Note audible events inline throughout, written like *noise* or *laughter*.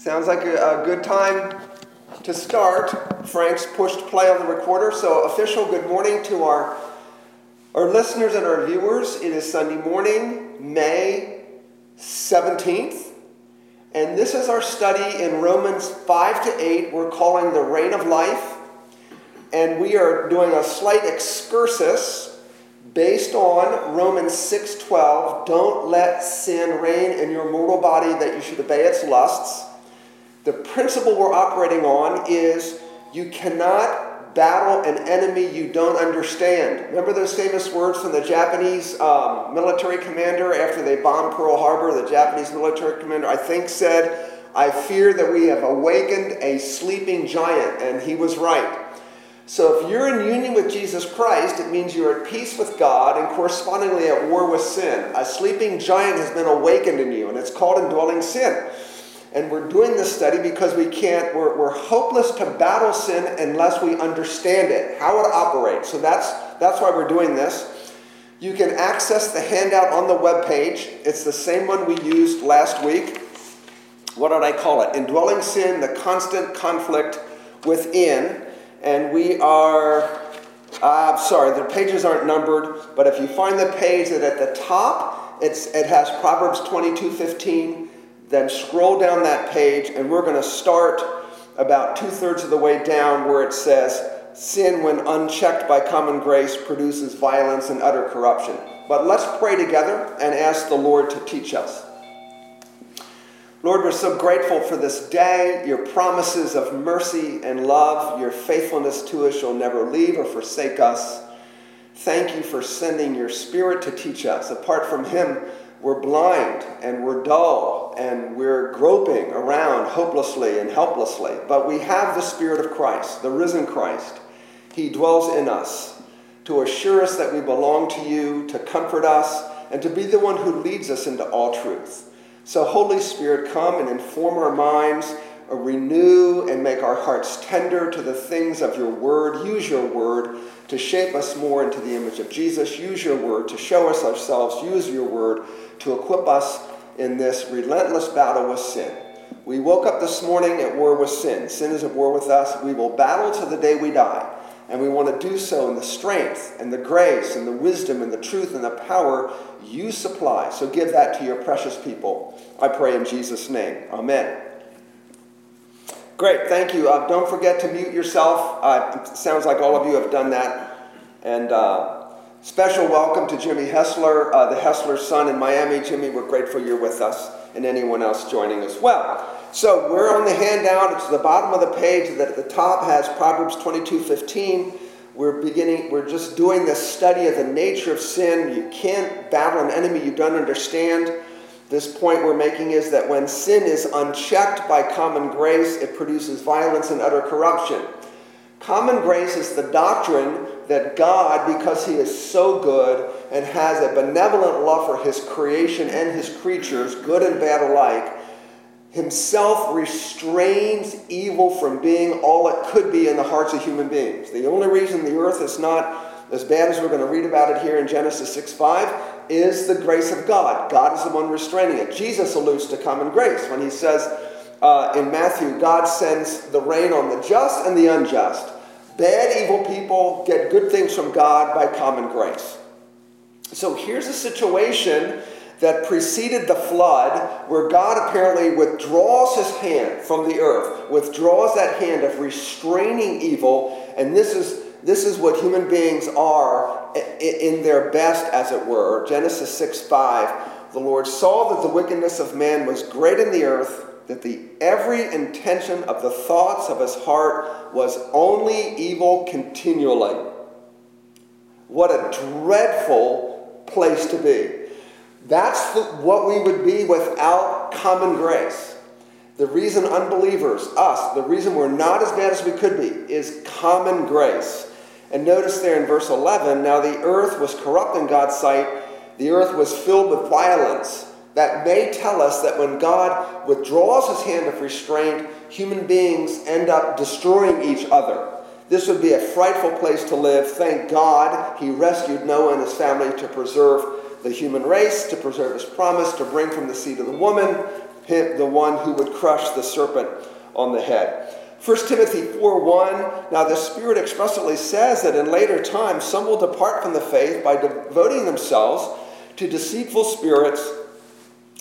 Sounds like a, a, good time to start. Frank's pushed play on the recorder. So, official good morning to our, our listeners and our viewers. It is Sunday morning, May 17th. And this is our study in Romans 5 to 8. We're calling the Reign of Life. And we are doing a slight excursus based on Romans 6:12. Don't let sin reign in your mortal body that you should obey its lusts. The principle we're operating on is you cannot battle an enemy you don't understand. Remember those famous words from the Japanese um, military commander after they bombed Pearl Harbor? The Japanese military commander, I think, said, I fear that we have awakened a sleeping giant. And he was right. So if you're in union with Jesus Christ, it means you're at peace with God and correspondingly at war with sin. A sleeping giant has been awakened in you, and it's called indwelling sin. And we're doing this study because we can't, we're, we're hopeless to battle sin unless we understand it, how it operates. So that's, that's why we're doing this. You can access the handout on the web page. It's the same one we used last week. What did I call it? Indwelling sin, the constant conflict within. And we are, uh, sorry, the pages aren't numbered, but if you find the page that at the top, it's, it has Proverbs 22 15 then scroll down that page, and we're going to start about two thirds of the way down where it says, Sin, when unchecked by common grace, produces violence and utter corruption. But let's pray together and ask the Lord to teach us. Lord, we're so grateful for this day, your promises of mercy and love, your faithfulness to us. You'll never leave or forsake us. Thank you for sending your Spirit to teach us. Apart from Him, we're blind and we're dull and we're groping around hopelessly and helplessly. But we have the Spirit of Christ, the risen Christ. He dwells in us to assure us that we belong to you, to comfort us, and to be the one who leads us into all truth. So, Holy Spirit, come and inform our minds, Uh, renew and make our hearts tender to the things of your word. Use your word to shape us more into the image of Jesus. Use your word to show us ourselves. Use your word to equip us in this relentless battle with sin. We woke up this morning at war with sin. Sin is at war with us. We will battle to the day we die. And we want to do so in the strength and the grace and the wisdom and the truth and the power you supply. So give that to your precious people. I pray in Jesus' name. Amen. Great, thank you. Uh, don't forget to mute yourself. Uh, sounds like all of you have done that. And uh, Special welcome to Jimmy Hessler, uh, the Hessler son in Miami. Jimmy, we're grateful you're with us, and anyone else joining as well. So we're on the handout. It's the bottom of the page that at the top has Proverbs 22:15. We're beginning. We're just doing this study of the nature of sin. You can't battle an enemy you don't understand. This point we're making is that when sin is unchecked by common grace, it produces violence and utter corruption. Common grace is the doctrine that God, because He is so good and has a benevolent love for His creation and His creatures, good and bad alike, Himself restrains evil from being all it could be in the hearts of human beings. The only reason the earth is not as bad as we're going to read about it here in Genesis 6 5 is the grace of God. God is the one restraining it. Jesus alludes to common grace when he says uh, in Matthew, God sends the rain on the just and the unjust. Bad, evil people get good things from God by common grace. So here's a situation that preceded the flood where God apparently withdraws his hand from the earth, withdraws that hand of restraining evil, and this is this is what human beings are in their best, as it were. Genesis 6 5. The Lord saw that the wickedness of man was great in the earth, that the every intention of the thoughts of his heart was only evil continually. What a dreadful place to be. That's the, what we would be without common grace. The reason unbelievers, us, the reason we're not as bad as we could be is common grace. And notice there in verse 11 now the earth was corrupt in God's sight, the earth was filled with violence that may tell us that when God withdraws his hand of restraint, human beings end up destroying each other. This would be a frightful place to live. Thank God he rescued Noah and his family to preserve the human race, to preserve his promise, to bring from the seed of the woman the one who would crush the serpent on the head. 1 Timothy 4 1, now the Spirit expressly says that in later times some will depart from the faith by devoting themselves to deceitful spirits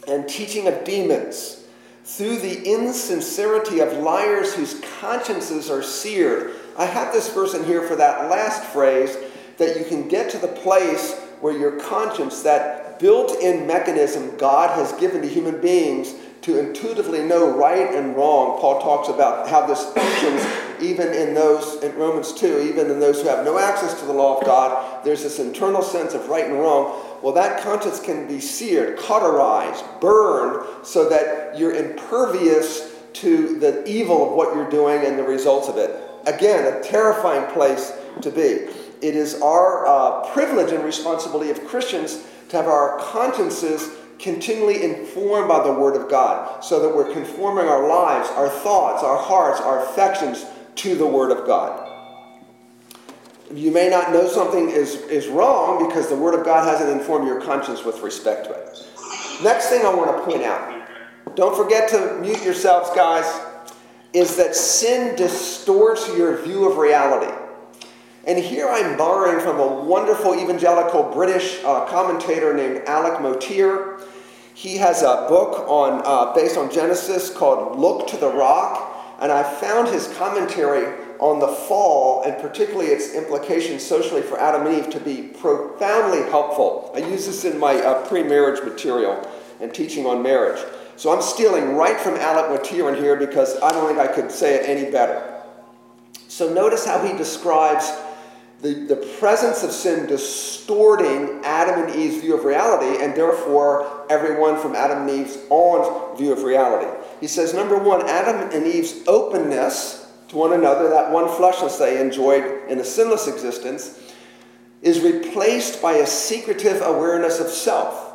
and teaching of demons through the insincerity of liars whose consciences are seared. I have this verse in here for that last phrase that you can get to the place where your conscience, that built in mechanism God has given to human beings, to intuitively know right and wrong. Paul talks about how this functions even in those, in Romans 2, even in those who have no access to the law of God. There's this internal sense of right and wrong. Well, that conscience can be seared, cauterized, burned, so that you're impervious to the evil of what you're doing and the results of it. Again, a terrifying place to be. It is our uh, privilege and responsibility of Christians to have our consciences continually informed by the Word of God so that we're conforming our lives, our thoughts, our hearts, our affections to the Word of God. You may not know something is, is wrong because the Word of God hasn't informed your conscience with respect to it. Next thing I want to point out, don't forget to mute yourselves, guys, is that sin distorts your view of reality. And here I'm borrowing from a wonderful evangelical British uh, commentator named Alec Motyer. He has a book on, uh, based on Genesis called Look to the Rock, and I found his commentary on the fall and particularly its implications socially for Adam and Eve to be profoundly helpful. I use this in my uh, pre marriage material and teaching on marriage. So I'm stealing right from Alec Motyer in here because I don't think I could say it any better. So notice how he describes the, the presence of sin distorting Adam and Eve's view of reality, and therefore everyone from Adam and Eve's own view of reality. He says, number one, Adam and Eve's openness to one another, that one fleshness they enjoyed in a sinless existence, is replaced by a secretive awareness of self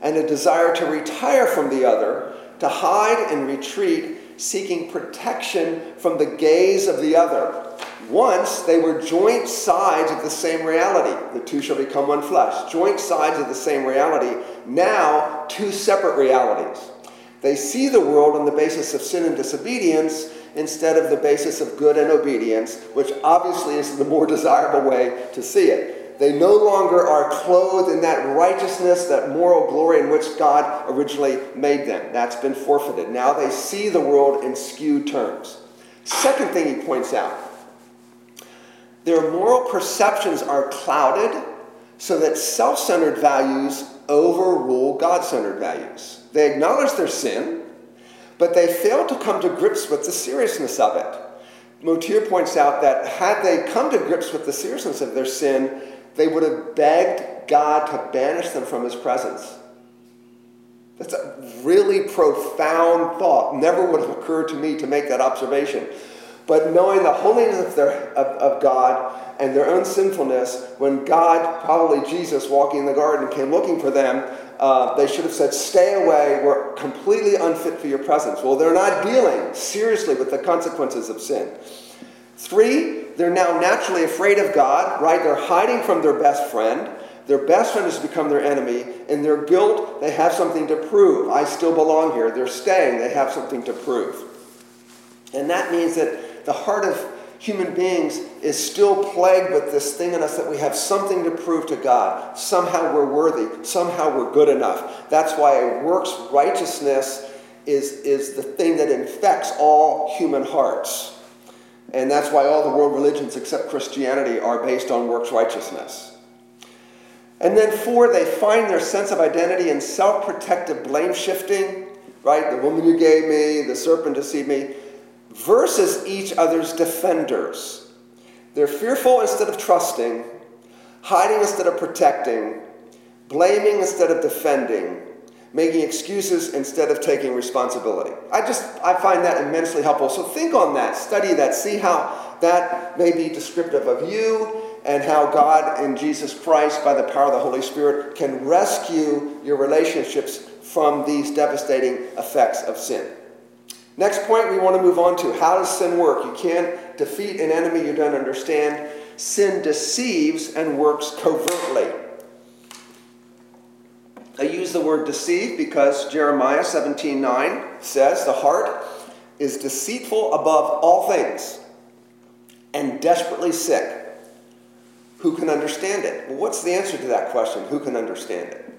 and a desire to retire from the other, to hide and retreat, seeking protection from the gaze of the other once they were joint sides of the same reality. The two shall become one flesh. Joint sides of the same reality. Now, two separate realities. They see the world on the basis of sin and disobedience instead of the basis of good and obedience, which obviously is the more *laughs* desirable way to see it. They no longer are clothed in that righteousness, that moral glory in which God originally made them. That's been forfeited. Now they see the world in skewed terms. Second thing he points out their moral perceptions are clouded so that self centered values overrule God centered values. They acknowledge their sin, but they fail to come to grips with the seriousness of it. Motyer points out that had they come to grips with the seriousness of their sin, they would have begged God to banish them from his presence. That's a really profound thought. Never would have occurred to me to make that observation. But knowing the holiness of, their, of, of God and their own sinfulness, when God, probably Jesus, walking in the garden, came looking for them, uh, they should have said, Stay away, we're completely unfit for your presence. Well, they're not dealing seriously with the consequences of sin. Three, they're now naturally afraid of God, right? They're hiding from their best friend. Their best friend has become their enemy. In their guilt, they have something to prove. I still belong here. They're staying, they have something to prove. And that means that the heart of human beings is still plagued with this thing in us that we have something to prove to God. Somehow we're worthy. Somehow we're good enough. That's why works righteousness is, is the thing that infects all human hearts. And that's why all the world religions except Christianity are based on works righteousness. And then, four, they find their sense of identity in self protective blame shifting, right? The woman you gave me, the serpent deceived me versus each other's defenders. They're fearful instead of trusting, hiding instead of protecting, blaming instead of defending, making excuses instead of taking responsibility. I just I find that immensely helpful. So think on that, study that, see how that may be descriptive of you and how God in Jesus Christ by the power of the Holy Spirit can rescue your relationships from these devastating effects of sin. Next point we want to move on to how does sin work? You can't defeat an enemy you don't understand. Sin deceives and works covertly. I use the word deceive because Jeremiah 17:9 says the heart is deceitful above all things and desperately sick. Who can understand it? Well, what's the answer to that question? Who can understand it?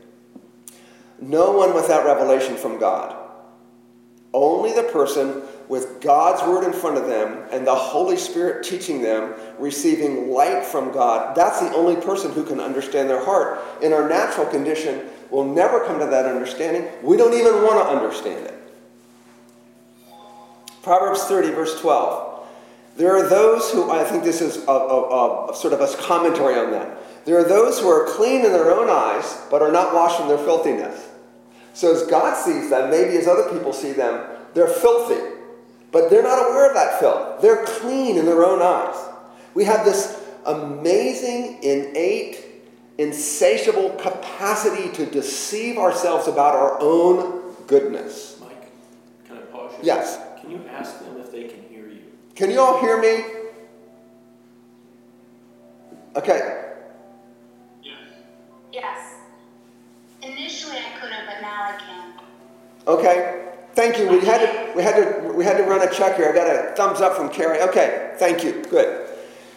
No one without revelation from God. Only the person with God's word in front of them and the Holy Spirit teaching them, receiving light from God, that's the only person who can understand their heart. In our natural condition, we'll never come to that understanding. We don't even want to understand it. Proverbs 30, verse 12. There are those who, I think this is a, a, a, sort of a commentary on that. There are those who are clean in their own eyes, but are not washed from their filthiness. So as God sees them, maybe as other people see them, they're filthy. But they're not aware of that filth. They're clean in their own eyes. We have this amazing, innate, insatiable capacity to deceive ourselves about our own goodness. Mike, can I pause you? Yes. Can you ask them if they can hear you? Can you all hear me? Okay. Yes. Yes. Initially I couldn't, but now I can. Okay. Thank you. We had to we had to we had to run a check here. I got a thumbs up from Carrie. Okay. Thank you. Good.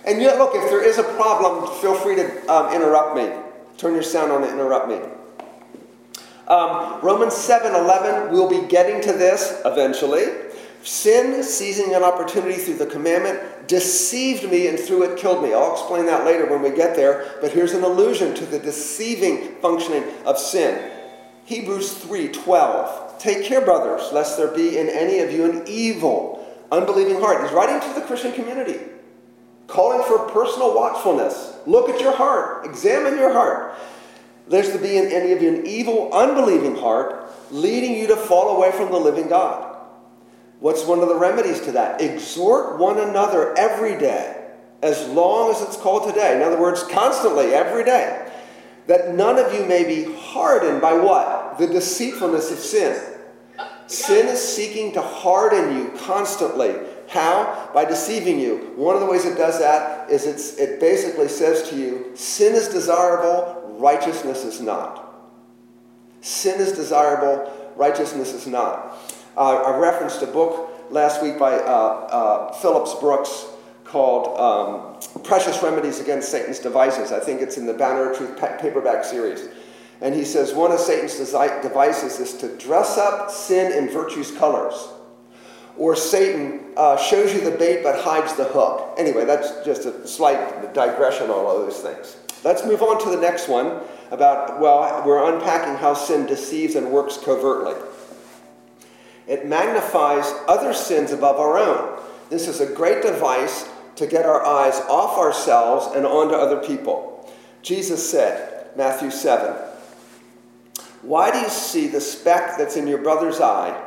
And yet, look, if there is a problem, feel free to um, interrupt me. Turn your sound on to interrupt me. Um, Romans 7 11, we'll be getting to this eventually. Sin, seizing an opportunity through the commandment, deceived me and through it killed me. I'll explain that later when we get there, but here's an allusion to the deceiving functioning of sin. Hebrews 3 12. Take care, brothers, lest there be in any of you an evil, unbelieving heart. He's writing to the Christian community, calling for personal watchfulness. Look at your heart, examine your heart. Lest there be in any of you an evil, unbelieving heart, leading you to fall away from the living God. What's one of the remedies to that? Exhort one another every day, as long as it's called today. In other words, constantly, every day. That none of you may be hardened by what? The deceitfulness of sin. Sin is seeking to harden you constantly. How? By deceiving you. One of the ways it does that is it's, it basically says to you sin is desirable, righteousness is not. Sin is desirable, righteousness is not. Uh, I referenced a book last week by uh, uh, Phillips Brooks called um, Precious Remedies Against Satan's Devices. I think it's in the Banner of Truth paperback series. And he says one of Satan's devices is to dress up sin in virtue's colors. Or Satan uh, shows you the bait but hides the hook. Anyway, that's just a slight digression on all of those things. Let's move on to the next one about, well, we're unpacking how sin deceives and works covertly. It magnifies other sins above our own. This is a great device to get our eyes off ourselves and onto other people. Jesus said, Matthew 7, Why do you see the speck that's in your brother's eye,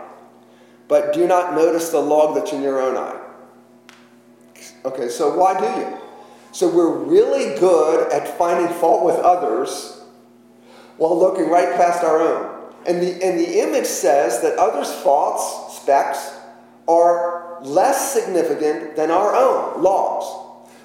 but do not notice the log that's in your own eye? Okay, so why do you? So we're really good at finding fault with others while looking right past our own. And the, and the image says that others' faults, specks, are less significant than our own logs.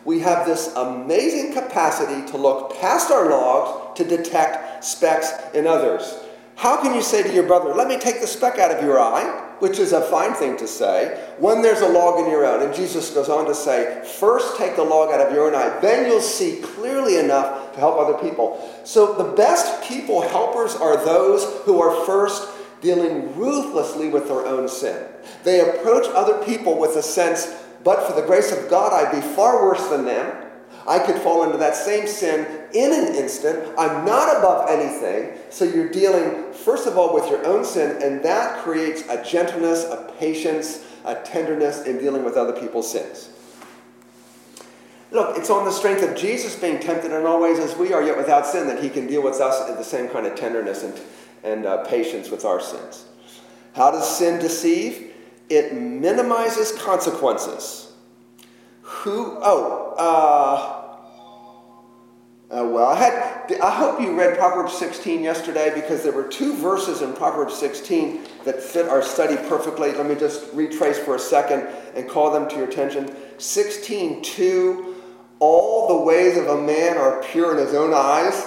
We have this amazing capacity to look past our logs to detect specks in others. How can you say to your brother, let me take the speck out of your eye, which is a fine thing to say, when there's a log in your own? And Jesus goes on to say, first take the log out of your own eye, then you'll see clearly enough to help other people. So the best people helpers are those who are first dealing ruthlessly with their own sin. They approach other people with a sense, but for the grace of God, I'd be far worse than them. I could fall into that same sin in an instant. I'm not above anything. So you're dealing, first of all, with your own sin, and that creates a gentleness, a patience, a tenderness in dealing with other people's sins. Look, it's on the strength of Jesus being tempted in all ways as we are, yet without sin, that he can deal with us in the same kind of tenderness and, and uh, patience with our sins. How does sin deceive? It minimizes consequences. Who, oh, uh, uh, well, I had. I hope you read Proverbs 16 yesterday because there were two verses in Proverbs 16 that fit our study perfectly. Let me just retrace for a second and call them to your attention. 16:2, all the ways of a man are pure in his own eyes.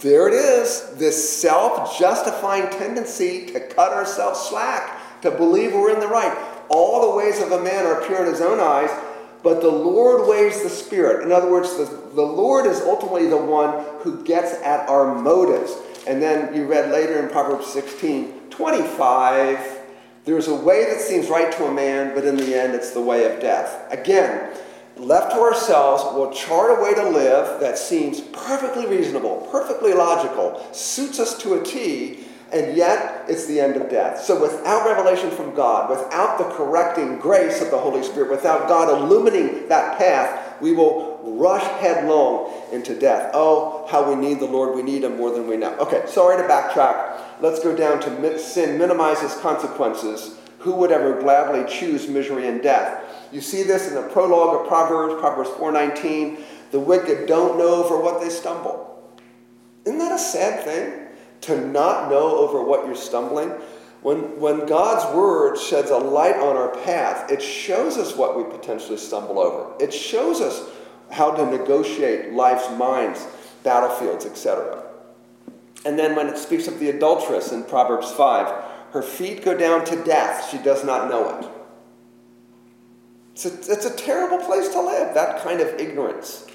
there it is this self justifying tendency to cut ourselves slack, to believe we're in the right. All the ways of a man are pure in his own eyes, but the Lord weighs the Spirit. In other words, the, the Lord is ultimately the one who gets at our motives. And then you read later in Proverbs 16 25, there's a way that seems right to a man, but in the end, it's the way of death. Again, left to ourselves, we'll chart a way to live that seems perfectly reasonable, perfectly logical, suits us to a T, and yet it's the end of death. So, without revelation from God, without the correcting grace of the Holy Spirit, without God illuminating that path, we will rush headlong into death. Oh, how we need the Lord. We need Him more than we know. Okay, sorry to backtrack. Let's go down to sin minimizes consequences. Who would ever gladly choose misery and death? You see this in the prologue of Proverbs, Proverbs 4:19. The wicked don't know for what they stumble. Isn't that a sad thing? To not know over what you're stumbling? When, when God's word sheds a light on our path, it shows us what we potentially stumble over. It shows us how to negotiate life's mines, battlefields, etc. And then when it speaks of the adulteress in Proverbs 5, her feet go down to death. She does not know it. It's a, it's a terrible place to live, that kind of ignorance.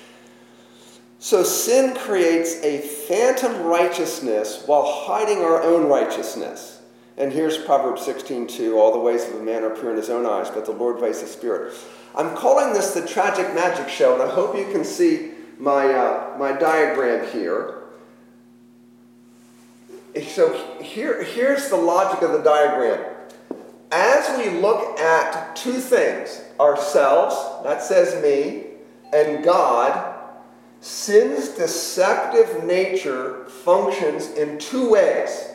So sin creates a phantom righteousness while hiding our own righteousness. And here's Proverbs 16:2, all the ways of a man are pure in his own eyes, but the Lord weighs the spirit. I'm calling this the tragic magic show, and I hope you can see my, uh, my diagram here. So here, here's the logic of the diagram. As we look at two things, ourselves, that says me, and God, sin's deceptive nature functions in two ways.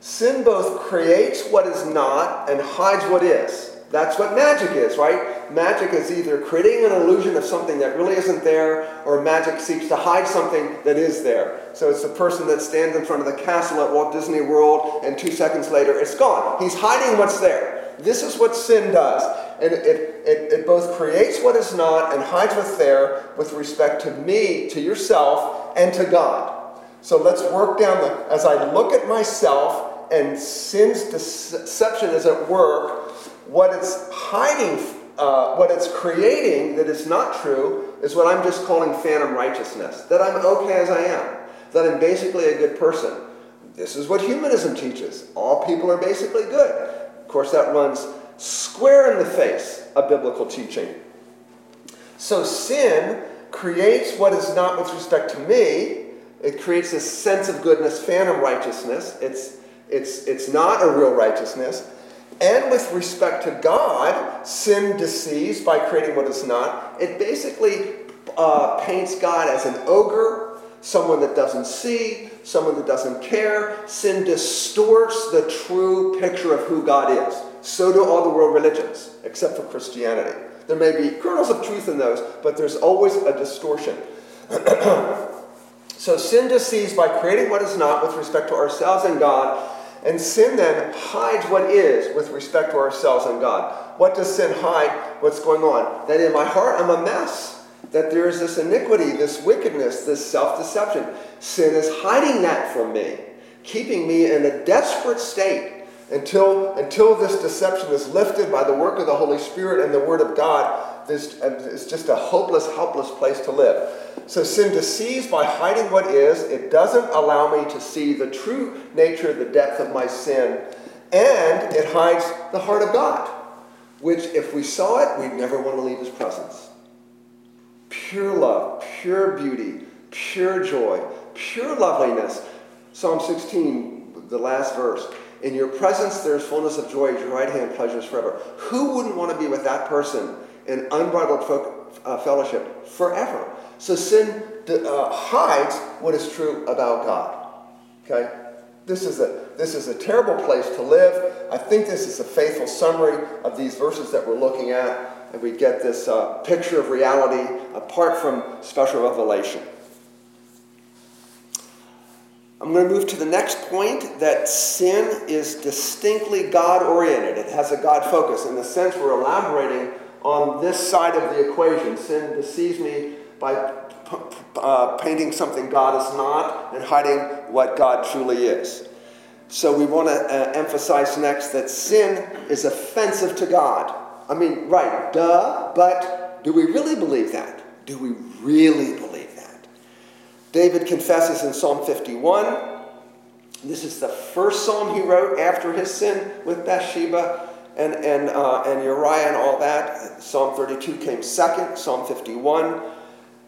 Sin both creates what is not and hides what is. That's what magic is, right? Magic is either creating an illusion of something that really isn't there, or magic seeks to hide something that is there. So it's the person that stands in front of the castle at Walt Disney World, and two seconds later it's gone. He's hiding what's there. This is what sin does. And it, it, it both creates what is not and hides what's there with respect to me, to yourself, and to God. So let's work down the, as I look at myself and sin's deception is at work, what it's hiding, uh, what it's creating that is not true is what I'm just calling phantom righteousness. That I'm okay as I am. That I'm basically a good person. This is what humanism teaches. All people are basically good. Of course, that runs square in the face of biblical teaching. So sin creates what is not with respect to me. It creates this sense of goodness, phantom righteousness. It's, it's, it's not a real righteousness. And with respect to God, sin deceives by creating what is not. It basically uh, paints God as an ogre, someone that doesn't see, someone that doesn't care. Sin distorts the true picture of who God is. So do all the world religions, except for Christianity. There may be kernels of truth in those, but there's always a distortion. *clears throat* so sin deceives by creating what is not with respect to ourselves and God and sin then hides what is with respect to ourselves and God. What does sin hide? What's going on? That in my heart I'm a mess. That there is this iniquity, this wickedness, this self deception. Sin is hiding that from me, keeping me in a desperate state until, until this deception is lifted by the work of the Holy Spirit and the Word of God. This is just a hopeless, helpless place to live. So sin deceives by hiding what is. It doesn't allow me to see the true nature, the depth of my sin. And it hides the heart of God, which, if we saw it, we'd never want to leave his presence. Pure love, pure beauty, pure joy, pure loveliness. Psalm 16, the last verse. In your presence there's fullness of joy, at your right hand pleasures forever. Who wouldn't want to be with that person in unbridled uh, fellowship forever? So sin uh, hides what is true about God. Okay? This is, a, this is a terrible place to live. I think this is a faithful summary of these verses that we're looking at, and we get this uh, picture of reality apart from special revelation. I'm going to move to the next point that sin is distinctly God oriented. It has a God focus. In the sense, we're elaborating on this side of the equation. Sin deceives me by uh, painting something God is not and hiding what God truly is. So we want to uh, emphasize next that sin is offensive to God. I mean, right, duh, but do we really believe that? Do we really believe? David confesses in Psalm 51. This is the first psalm he wrote after his sin with Bathsheba and, and, uh, and Uriah and all that. Psalm 32 came second, Psalm 51.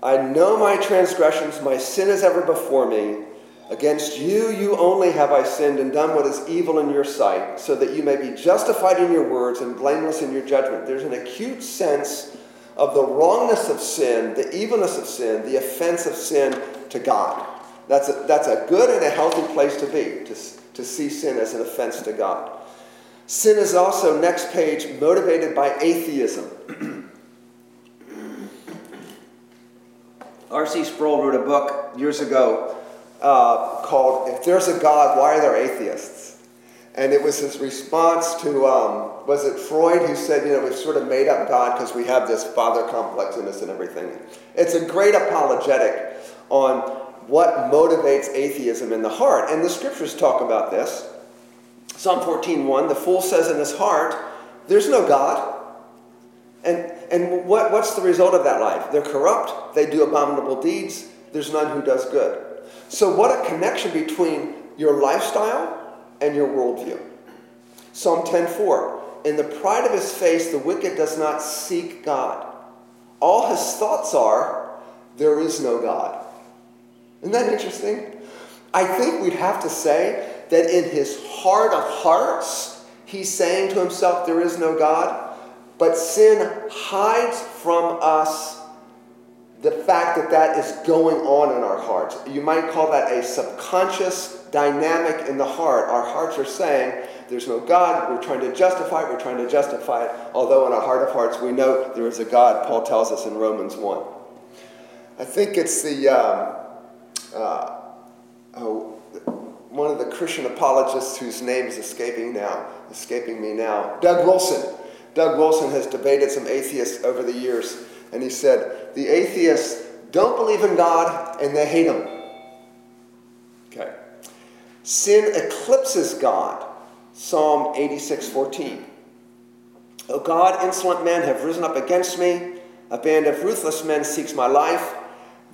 I know my transgressions, my sin is ever before me. Against you, you only have I sinned and done what is evil in your sight, so that you may be justified in your words and blameless in your judgment. There's an acute sense of the wrongness of sin, the evilness of sin, the offense of sin to God. That's a, that's a good and a healthy place to be, to, to see sin as an offense to God. Sin is also, next page, motivated by atheism. *clears throat* R.C. Sproul wrote a book years ago uh, called If There's a God, Why Are There Atheists? And it was his response to, um, was it Freud who said, you know, we've sort of made up God because we have this father complex in us and everything. It's a great apologetic on what motivates atheism in the heart. And the scriptures talk about this. Psalm 14:1, the fool says in his heart, There's no God. And, and what, what's the result of that life? They're corrupt, they do abominable deeds, there's none who does good. So, what a connection between your lifestyle and your worldview. Psalm 10:4, in the pride of his face, the wicked does not seek God. All his thoughts are, there is no God. Isn't that interesting? I think we'd have to say that in his heart of hearts, he's saying to himself, There is no God. But sin hides from us the fact that that is going on in our hearts. You might call that a subconscious dynamic in the heart. Our hearts are saying, There's no God. We're trying to justify it. We're trying to justify it. Although in our heart of hearts, we know there is a God, Paul tells us in Romans 1. I think it's the. Um, uh, oh, one of the Christian apologists whose name is escaping now, escaping me now, Doug Wilson. Doug Wilson has debated some atheists over the years, and he said the atheists don't believe in God and they hate him. Okay. Sin eclipses God. Psalm 86:14. O God, insolent men have risen up against me. A band of ruthless men seeks my life.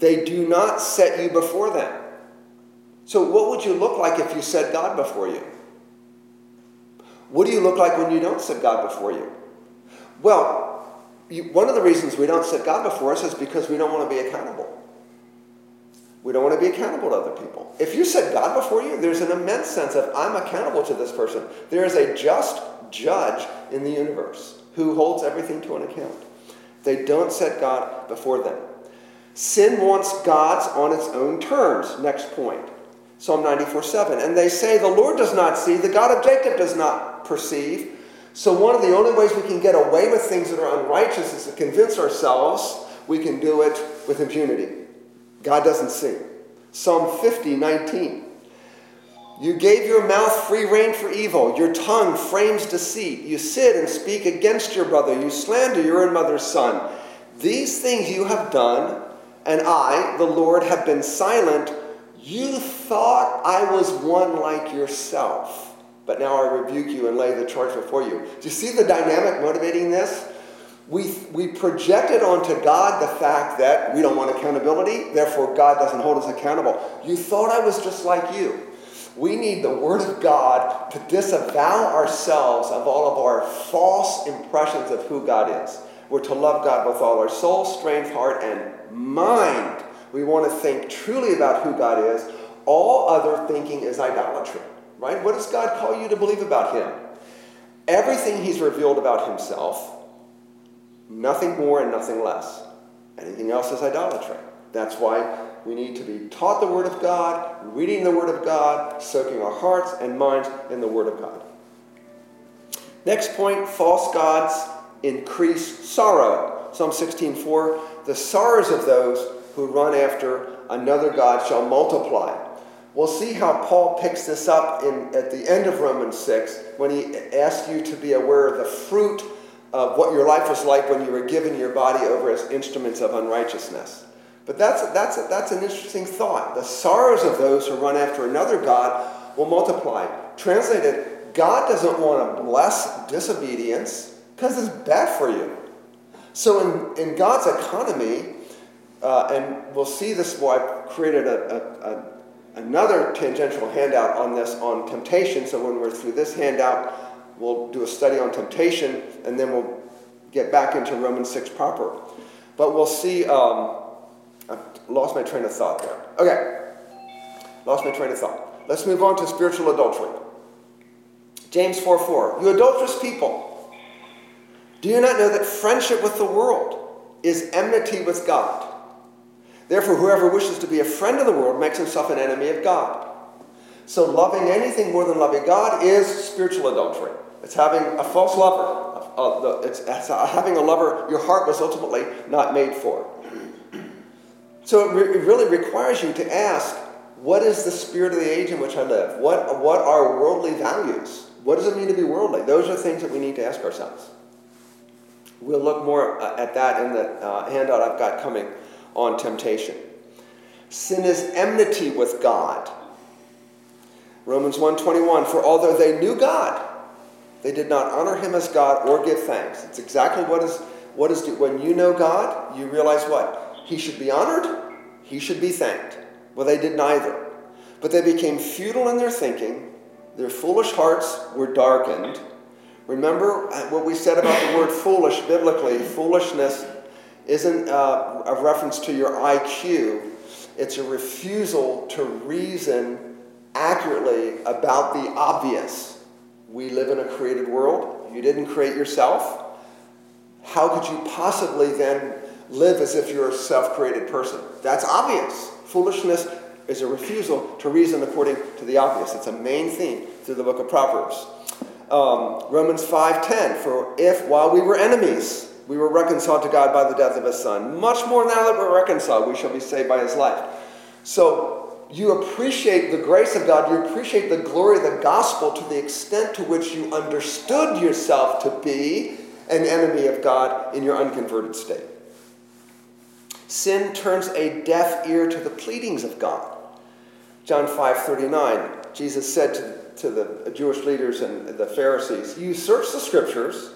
They do not set you before them. So, what would you look like if you set God before you? What do you look like when you don't set God before you? Well, you, one of the reasons we don't set God before us is because we don't want to be accountable. We don't want to be accountable to other people. If you set God before you, there's an immense sense of I'm accountable to this person. There is a just judge in the universe who holds everything to an account. They don't set God before them. Sin wants God's on its own terms. Next point. Psalm 94 7. And they say, The Lord does not see, the God of Jacob does not perceive. So, one of the only ways we can get away with things that are unrighteous is to convince ourselves we can do it with impunity. God doesn't see. Psalm 50 19. You gave your mouth free rein for evil. Your tongue frames deceit. You sit and speak against your brother. You slander your own mother's son. These things you have done and I, the Lord, have been silent, you thought I was one like yourself. But now I rebuke you and lay the charge before you. Do you see the dynamic motivating this? We, we projected onto God the fact that we don't want accountability, therefore God doesn't hold us accountable. You thought I was just like you. We need the Word of God to disavow ourselves of all of our false impressions of who God is. We're to love God with all our soul, strength, heart, and mind. We want to think truly about who God is. All other thinking is idolatry, right? What does God call you to believe about Him? Everything He's revealed about Himself, nothing more and nothing less. Anything else is idolatry. That's why we need to be taught the Word of God, reading the Word of God, soaking our hearts and minds in the Word of God. Next point false gods increase sorrow. Psalm 16:4 The sorrows of those who run after another God shall multiply. We'll see how Paul picks this up in, at the end of Romans 6 when he asks you to be aware of the fruit of what your life was like when you were given your body over as instruments of unrighteousness. But that's, that's, that's an interesting thought. The sorrows of those who run after another God will multiply. Translated, God doesn't want to bless disobedience because it's bad for you. So, in, in God's economy, uh, and we'll see this, well, I've created a, a, a, another tangential handout on this on temptation. So, when we're through this handout, we'll do a study on temptation, and then we'll get back into Romans 6 proper. But we'll see, um, I've lost my train of thought there. Okay, lost my train of thought. Let's move on to spiritual adultery. James 4 4. You adulterous people, do you not know that friendship with the world is enmity with God? Therefore, whoever wishes to be a friend of the world makes himself an enemy of God. So, loving anything more than loving God is spiritual adultery. It's having a false lover. Uh, it's, uh, having a lover your heart was ultimately not made for. So, it really requires you to ask what is the spirit of the age in which I live? What, what are worldly values? What does it mean to be worldly? Those are things that we need to ask ourselves. We'll look more uh, at that in the uh, handout I've got coming on temptation. Sin is enmity with God. Romans 1:21 For although they knew God, they did not honor him as God or give thanks. It's exactly what is what is when you know God, you realize what? He should be honored, he should be thanked. Well, they did neither. But they became futile in their thinking, their foolish hearts were darkened. Remember what we said about the word foolish biblically. Foolishness isn't uh, a reference to your IQ, it's a refusal to reason accurately about the obvious. We live in a created world. You didn't create yourself. How could you possibly then live as if you're a self created person? That's obvious. Foolishness is a refusal to reason according to the obvious. It's a main theme through the book of Proverbs. Um, Romans 5:10, for if while we were enemies, we were reconciled to God by the death of his son, much more now that we're reconciled, we shall be saved by his life. So you appreciate the grace of God, you appreciate the glory of the gospel to the extent to which you understood yourself to be an enemy of God in your unconverted state. Sin turns a deaf ear to the pleadings of God. John 5:39, Jesus said to, to the Jewish leaders and the Pharisees, "You search the scriptures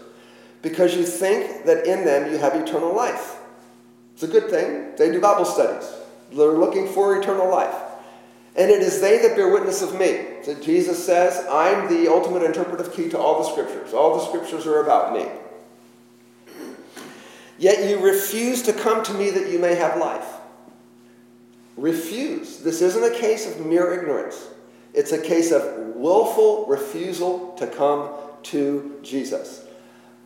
because you think that in them you have eternal life." It's a good thing. They do Bible studies. They're looking for eternal life. And it is they that bear witness of me. So Jesus says, I'm the ultimate interpretive key to all the scriptures. All the scriptures are about me. Yet you refuse to come to me that you may have life. Refuse. This isn't a case of mere ignorance, it's a case of willful refusal to come to Jesus.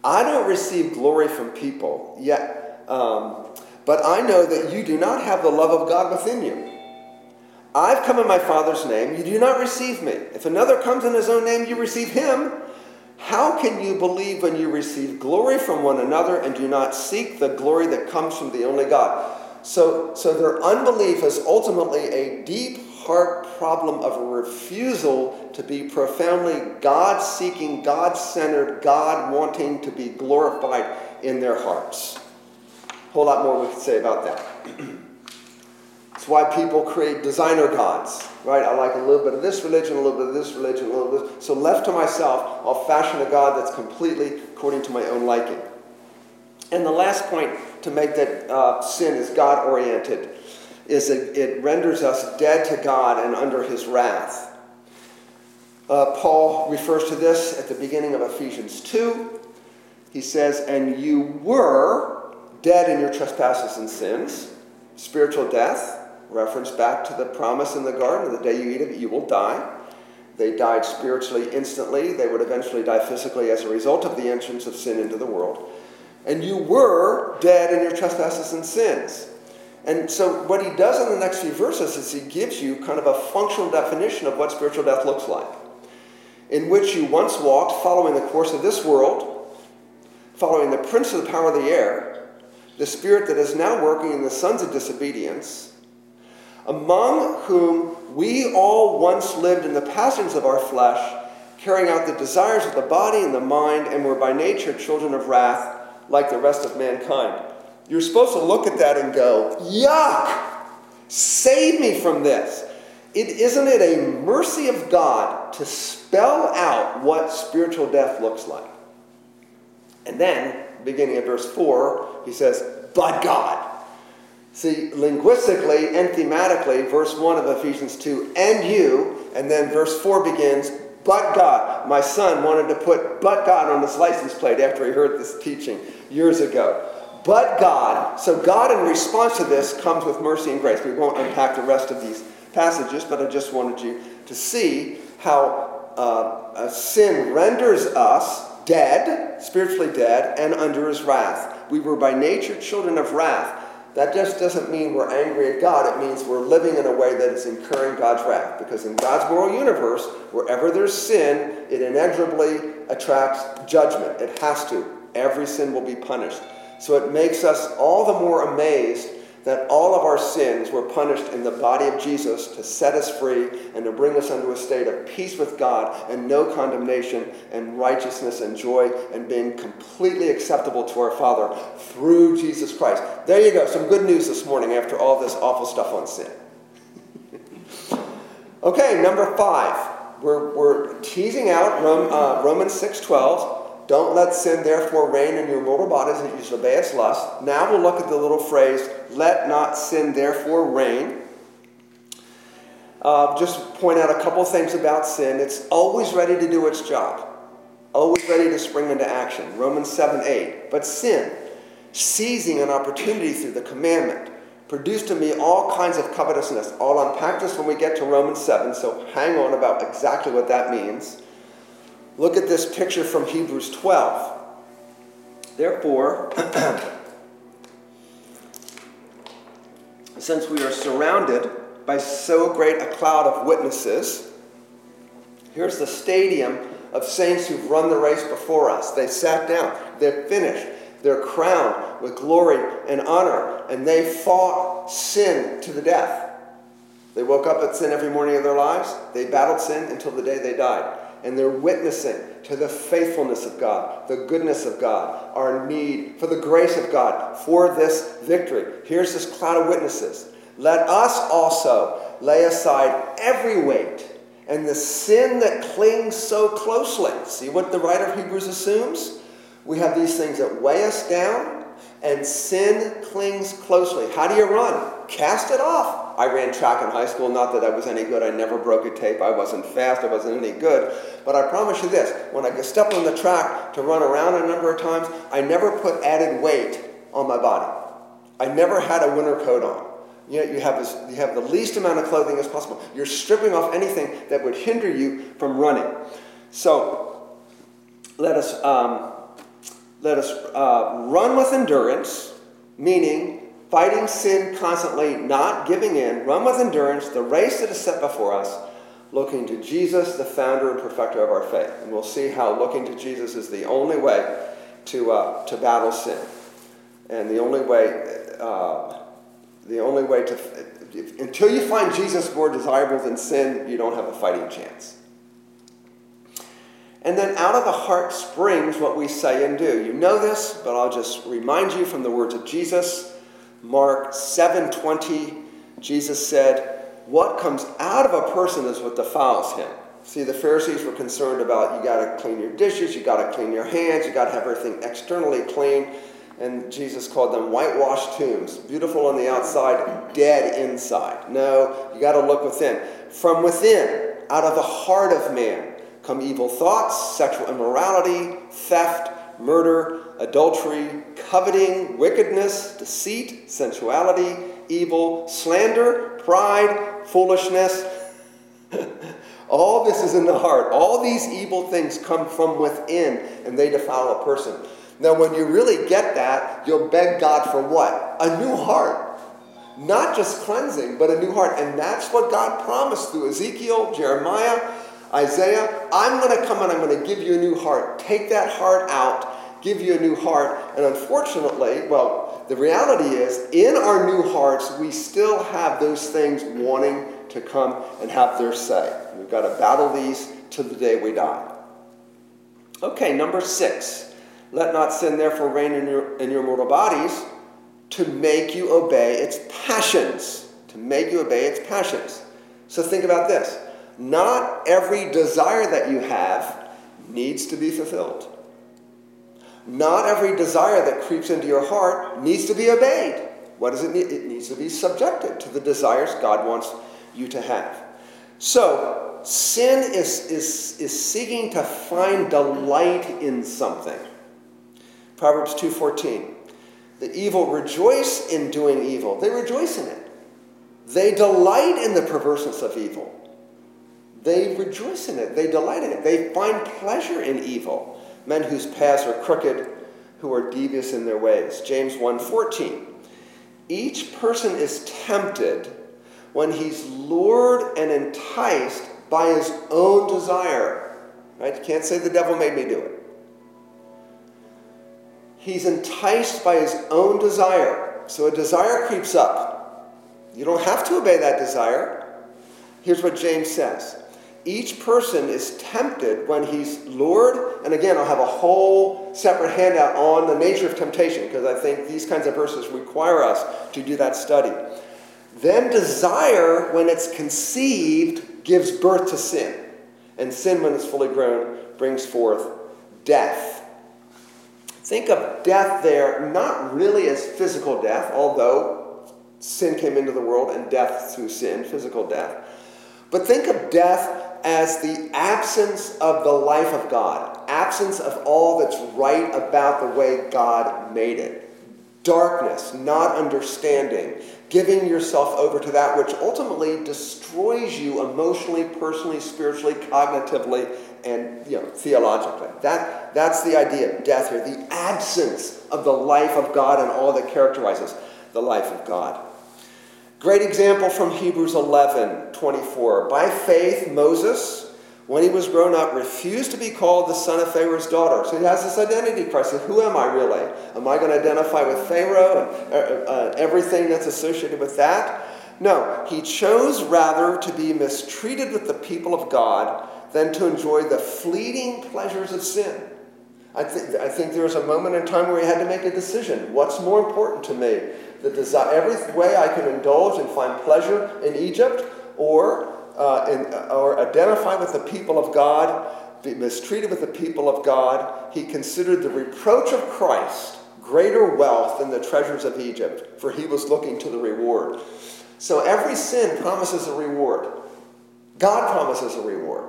I don't receive glory from people yet, um, but I know that you do not have the love of God within you. I've come in my Father's name, you do not receive me. If another comes in his own name, you receive him. How can you believe when you receive glory from one another and do not seek the glory that comes from the only God? So, so their unbelief is ultimately a deep heart problem of a refusal to be profoundly God seeking, God centered, God wanting to be glorified in their hearts. A whole lot more we could say about that. *clears throat* It's why people create designer gods, right? I like a little bit of this religion, a little bit of this religion, a little bit. So left to myself, I'll fashion a god that's completely according to my own liking. And the last point to make that uh, sin is God oriented is that it renders us dead to God and under his wrath. Uh, Paul refers to this at the beginning of Ephesians 2. He says, And you were dead in your trespasses and sins, spiritual death, reference back to the promise in the garden the day you eat of it, you will die. They died spiritually instantly. They would eventually die physically as a result of the entrance of sin into the world and you were dead in your trespasses and sins. And so, what he does in the next few verses is he gives you kind of a functional definition of what spiritual death looks like, in which you once walked following the course of this world, following the prince of the power of the air, the spirit that is now working in the sons of disobedience, among whom we all once lived in the passions of our flesh, carrying out the desires of the body and the mind, and were by nature children of wrath like the rest of mankind. You're supposed to look at that and go, yuck! Save me from this. It, isn't it a mercy of God to spell out what spiritual death looks like? And then, beginning at verse 4, he says, But God. See, linguistically and thematically, verse 1 of Ephesians 2, and you, and then verse 4 begins, But God. My son wanted to put but God on his license plate after he heard this teaching years ago. But God, so God in response to this comes with mercy and grace. We won't unpack the rest of these passages, but I just wanted you to see how uh, sin renders us dead, spiritually dead, and under his wrath. We were by nature children of wrath. That just doesn't mean we're angry at God. It means we're living in a way that is incurring God's wrath. Because in God's moral universe, wherever there's sin, it inexorably attracts judgment. It has to. Every sin will be punished. So it makes us all the more amazed that all of our sins were punished in the body of Jesus to set us free and to bring us into a state of peace with God and no condemnation and righteousness and joy and being completely acceptable to our Father through Jesus Christ. There you go. Some good news this morning after all this awful stuff on sin. *laughs* okay, number five. We're, we're teasing out Rome, uh, Romans 6.12 don't let sin therefore reign in your mortal bodies that you should obey its lust. Now we'll look at the little phrase, let not sin therefore reign. Uh, just point out a couple things about sin. It's always ready to do its job, always ready to spring into action. Romans 7 8. But sin, seizing an opportunity through the commandment, produced in me all kinds of covetousness. I'll unpack this when we get to Romans 7, so hang on about exactly what that means. Look at this picture from Hebrews 12. Therefore, *clears throat* since we are surrounded by so great a cloud of witnesses, here's the stadium of saints who've run the race before us. They sat down, they're finished, they're crowned with glory and honor, and they fought sin to the death. They woke up at sin every morning of their lives, they battled sin until the day they died and they're witnessing to the faithfulness of God, the goodness of God, our need for the grace of God for this victory. Here's this cloud of witnesses. Let us also lay aside every weight and the sin that clings so closely. See what the writer of Hebrews assumes? We have these things that weigh us down, and sin clings closely. How do you run? Cast it off. I ran track in high school, not that I was any good. I never broke a tape. I wasn't fast. I wasn't any good. But I promise you this when I stepped on the track to run around a number of times, I never put added weight on my body. I never had a winter coat on. You, know, you, have this, you have the least amount of clothing as possible. You're stripping off anything that would hinder you from running. So let us, um, let us uh, run with endurance, meaning fighting sin constantly, not giving in, run with endurance the race that is set before us, looking to Jesus, the founder and perfecter of our faith. And we'll see how looking to Jesus is the only way to, uh, to battle sin. And the only way, uh, the only way to, if, until you find Jesus more desirable than sin, you don't have a fighting chance. And then out of the heart springs what we say and do. You know this, but I'll just remind you from the words of Jesus. Mark 7:20, Jesus said, "What comes out of a person is what defiles him." See, the Pharisees were concerned about you got to clean your dishes, you got to clean your hands, you got to have everything externally clean. And Jesus called them whitewashed tombs, beautiful on the outside, dead inside. No, you got to look within. From within, out of the heart of man, come evil thoughts, sexual immorality, theft, murder, adultery, coveting, wickedness, deceit, sensuality, evil, slander, pride, foolishness. *laughs* All this is in the heart. All these evil things come from within and they defile a person. Now, when you really get that, you'll beg God for what? A new heart. Not just cleansing, but a new heart. And that's what God promised through Ezekiel, Jeremiah, Isaiah. I'm going to come and I'm going to give you a new heart. Take that heart out give you a new heart. And unfortunately, well, the reality is, in our new hearts, we still have those things wanting to come and have their say. We've got to battle these to the day we die. Okay, number six. Let not sin therefore reign in your, in your mortal bodies. to make you obey its passions. To make you obey its passions. So think about this. Not every desire that you have needs to be fulfilled. Not every desire that creeps into your heart needs to be obeyed. What does it need? It needs to be subjected to the desires God wants you to have. So, sin is, is, is seeking to find delight in something. Proverbs 2.14. The evil rejoice in doing evil. They rejoice in it. They delight in the perverseness of evil. They rejoice in it. They delight in it. They find pleasure in evil. Men whose paths are crooked, who are devious in their ways. James 1.14. Each person is tempted when he's lured and enticed by his own desire. Right? You can't say the devil made me do it. He's enticed by his own desire. So a desire creeps up. You don't have to obey that desire. Here's what James says each person is tempted when he's lured. And again, I'll have a whole separate handout on the nature of temptation because I think these kinds of verses require us to do that study. Then desire, when it's conceived, gives birth to sin. And sin, when it's fully grown, brings forth death. Think of death there not really as physical death, although sin came into the world and death through sin, physical death. But think of death as the absence of the life of God, absence of all that's right about the way God made it. Darkness, not understanding, giving yourself over to that which ultimately destroys you emotionally, personally, spiritually, cognitively, and you know, theologically. That, that's the idea of death here, the absence of the life of God and all that characterizes the life of God. Great example from Hebrews 11 24. By faith, Moses, when he was grown up, refused to be called the son of Pharaoh's daughter. So he has this identity crisis. Who am I really? Am I going to identify with Pharaoh and uh, uh, everything that's associated with that? No, he chose rather to be mistreated with the people of God than to enjoy the fleeting pleasures of sin. I, th- I think there was a moment in time where he had to make a decision. What's more important to me? The desire, every way I can indulge and find pleasure in Egypt, or, uh, in, or identify with the people of God, be mistreated with the people of God, he considered the reproach of Christ greater wealth than the treasures of Egypt, for he was looking to the reward. So every sin promises a reward. God promises a reward.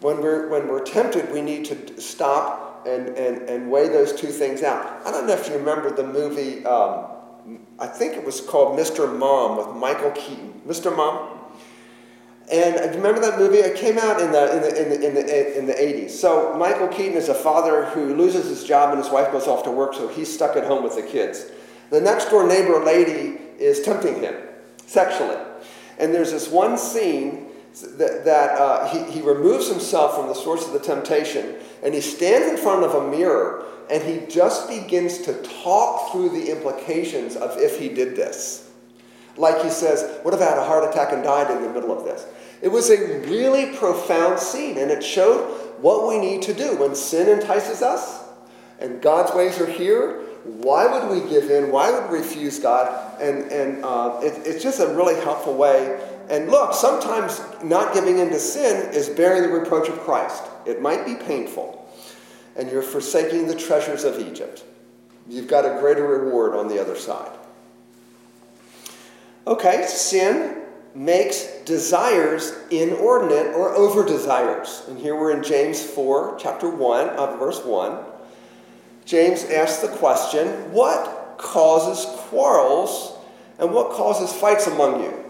When we're, when we're tempted, we need to stop and, and, and weigh those two things out. I don't know if you remember the movie, um, I think it was called Mr. Mom with Michael Keaton. Mr. Mom? And remember that movie? It came out in the, in, the, in, the, in, the, in the 80s. So Michael Keaton is a father who loses his job and his wife goes off to work, so he's stuck at home with the kids. The next door neighbor lady is tempting him sexually. And there's this one scene that, that uh, he, he removes himself from the source of the temptation and he stands in front of a mirror and he just begins to talk through the implications of if he did this. Like he says, What if I had a heart attack and died in the middle of this? It was a really profound scene, and it showed what we need to do when sin entices us and God's ways are here. Why would we give in? Why would we refuse God? And, and uh, it, it's just a really helpful way. And look, sometimes not giving in to sin is bearing the reproach of Christ. It might be painful, and you're forsaking the treasures of Egypt. You've got a greater reward on the other side. Okay, sin makes desires inordinate or over desires. And here we're in James 4, chapter 1, uh, verse 1. James asks the question what causes quarrels and what causes fights among you?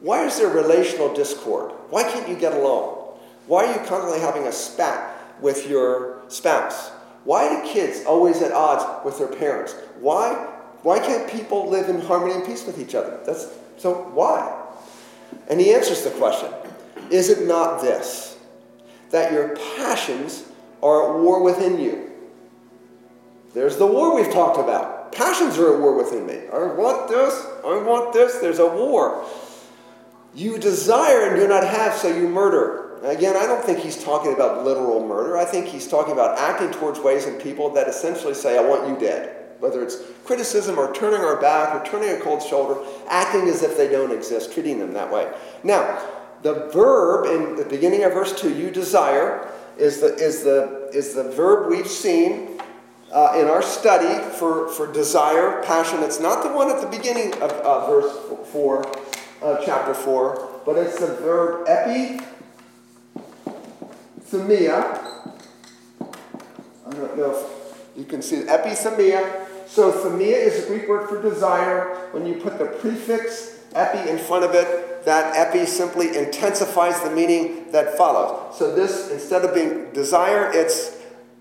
Why is there relational discord? Why can't you get along? Why are you constantly having a spat with your spouse? Why do kids always at odds with their parents? Why, why can't people live in harmony and peace with each other? That's, so why? And he answers the question Is it not this, that your passions are at war within you? There's the war we've talked about. Passions are at war within me. I want this, I want this, there's a war. You desire and do not have, so you murder. Again, I don't think he's talking about literal murder. I think he's talking about acting towards ways and people that essentially say, I want you dead. whether it's criticism or turning our back or turning a cold shoulder, acting as if they don't exist, treating them that way. Now, the verb in the beginning of verse 2, you desire, is the, is the, is the verb we've seen uh, in our study for, for desire, passion. It's not the one at the beginning of uh, verse 4, uh, chapter 4, but it's the verb epi, themia. I don't know if you can see epithemia. So themia is a Greek word for desire. When you put the prefix epi in front of it, that epi simply intensifies the meaning that follows. So this, instead of being desire, it's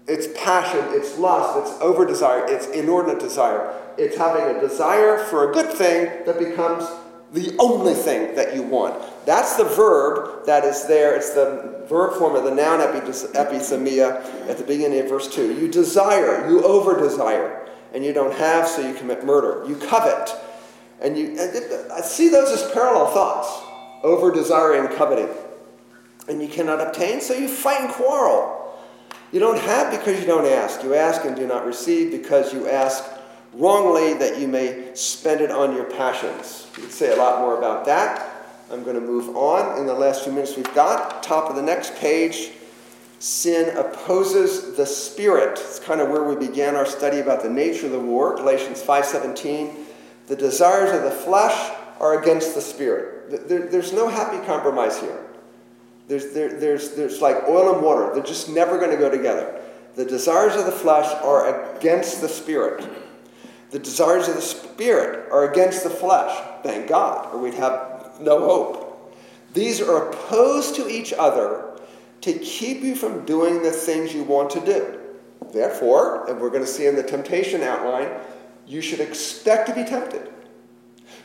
it's passion, it's lust, it's over desire, it's inordinate desire. It's having a desire for a good thing that becomes the only thing that you want. That's the verb that is there. It's the verb form of the noun epithemia at the beginning of verse 2. You desire, you over desire, and you don't have, so you commit murder. You covet, and you I see those as parallel thoughts over desiring and coveting. And you cannot obtain, so you fight and quarrel. You don't have because you don't ask. You ask and do not receive because you ask wrongly that you may spend it on your passions. You could say a lot more about that. I'm going to move on in the last few minutes we've got. Top of the next page. Sin opposes the spirit. It's kind of where we began our study about the nature of the war. Galatians 5:17. The desires of the flesh are against the spirit. There, there's no happy compromise here. There's, there, there's, there's like oil and water. They're just never going to go together. The desires of the flesh are against the spirit. The desires of the spirit are against the flesh. Thank God, or we'd have no hope. These are opposed to each other to keep you from doing the things you want to do. Therefore, and we're going to see in the temptation outline, you should expect to be tempted.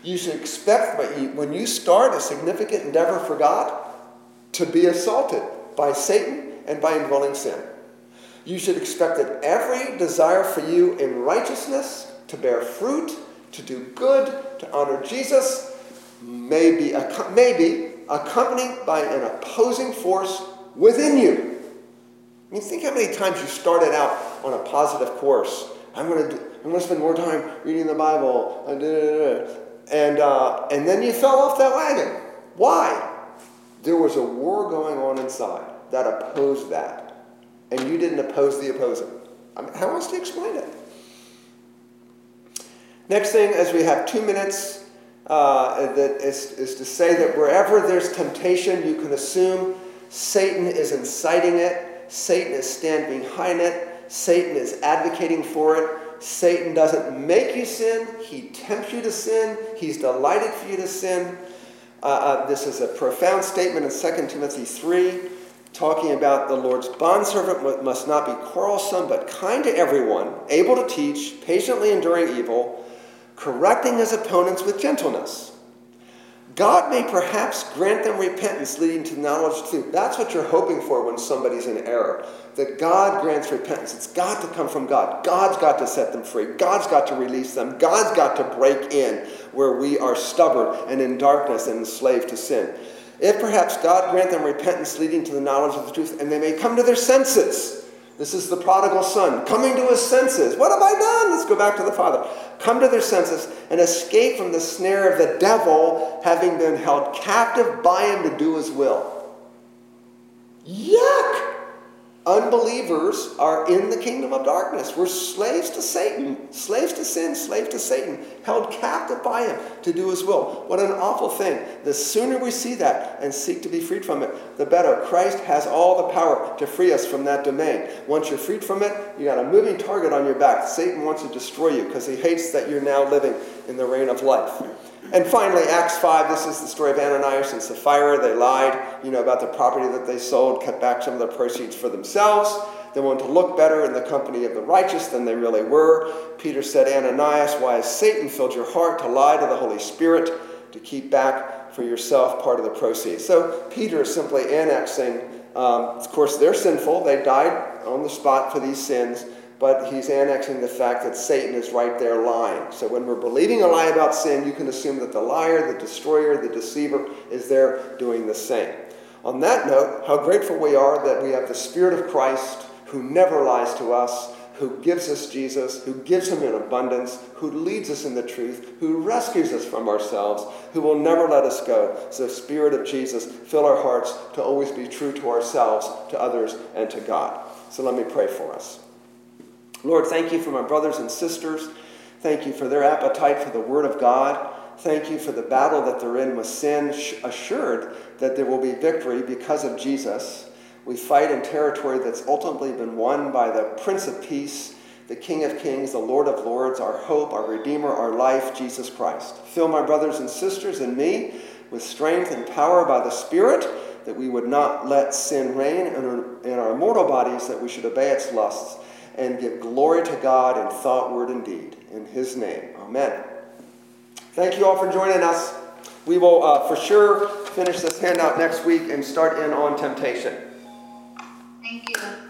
You should expect when you start a significant endeavor for God, to be assaulted by Satan and by indwelling sin. You should expect that every desire for you in righteousness, to bear fruit, to do good, to honor Jesus, may be, may be accompanied by an opposing force within you. I mean, think how many times you started out on a positive course. I'm going to, I'm going to spend more time reading the Bible, and, uh, and then you fell off that wagon. Why? There was a war going on inside that opposed that. And you didn't oppose the opposing. I mean, how else to explain it? Next thing, as we have two minutes, uh, that is, is to say that wherever there's temptation, you can assume Satan is inciting it, Satan is standing behind it, Satan is advocating for it. Satan doesn't make you sin, he tempts you to sin, he's delighted for you to sin. Uh, uh, this is a profound statement in 2 Timothy 3, talking about the Lord's bondservant must not be quarrelsome, but kind to everyone, able to teach, patiently enduring evil, correcting his opponents with gentleness. God may perhaps grant them repentance leading to knowledge of the truth. That's what you're hoping for when somebody's in error. That God grants repentance. It's got to come from God. God's got to set them free. God's got to release them. God's got to break in where we are stubborn and in darkness and enslaved to sin. If perhaps God grant them repentance leading to the knowledge of the truth, and they may come to their senses this is the prodigal son coming to his senses. What have I done? Let's go back to the father. Come to their senses and escape from the snare of the devil, having been held captive by him to do his will. Yuck! Unbelievers are in the kingdom of darkness. We're slaves to Satan, slaves to sin, slaves to Satan, held captive by him to do his will. What an awful thing. The sooner we see that and seek to be freed from it, the better. Christ has all the power to free us from that domain. Once you're freed from it, you got a moving target on your back. Satan wants to destroy you because he hates that you're now living in the reign of life. And finally, Acts 5, this is the story of Ananias and Sapphira. They lied, you know, about the property that they sold, cut back some of the proceeds for themselves. They wanted to look better in the company of the righteous than they really were. Peter said, Ananias, why has Satan filled your heart to lie to the Holy Spirit, to keep back for yourself part of the proceeds? So Peter is simply annexing. Um, of course, they're sinful. They died on the spot for these sins but he's annexing the fact that Satan is right there lying. So when we're believing a lie about sin, you can assume that the liar, the destroyer, the deceiver is there doing the same. On that note, how grateful we are that we have the Spirit of Christ who never lies to us, who gives us Jesus, who gives him in abundance, who leads us in the truth, who rescues us from ourselves, who will never let us go. So, Spirit of Jesus, fill our hearts to always be true to ourselves, to others, and to God. So, let me pray for us. Lord, thank you for my brothers and sisters. Thank you for their appetite for the Word of God. Thank you for the battle that they're in with sin, assured that there will be victory because of Jesus. We fight in territory that's ultimately been won by the Prince of Peace, the King of Kings, the Lord of Lords, our hope, our Redeemer, our life, Jesus Christ. Fill my brothers and sisters and me with strength and power by the Spirit, that we would not let sin reign in our mortal bodies, that we should obey its lusts and give glory to God in thought, word, and deed. In His name, Amen. Thank you all for joining us. We will uh, for sure finish this handout next week and start in on temptation. Thank you.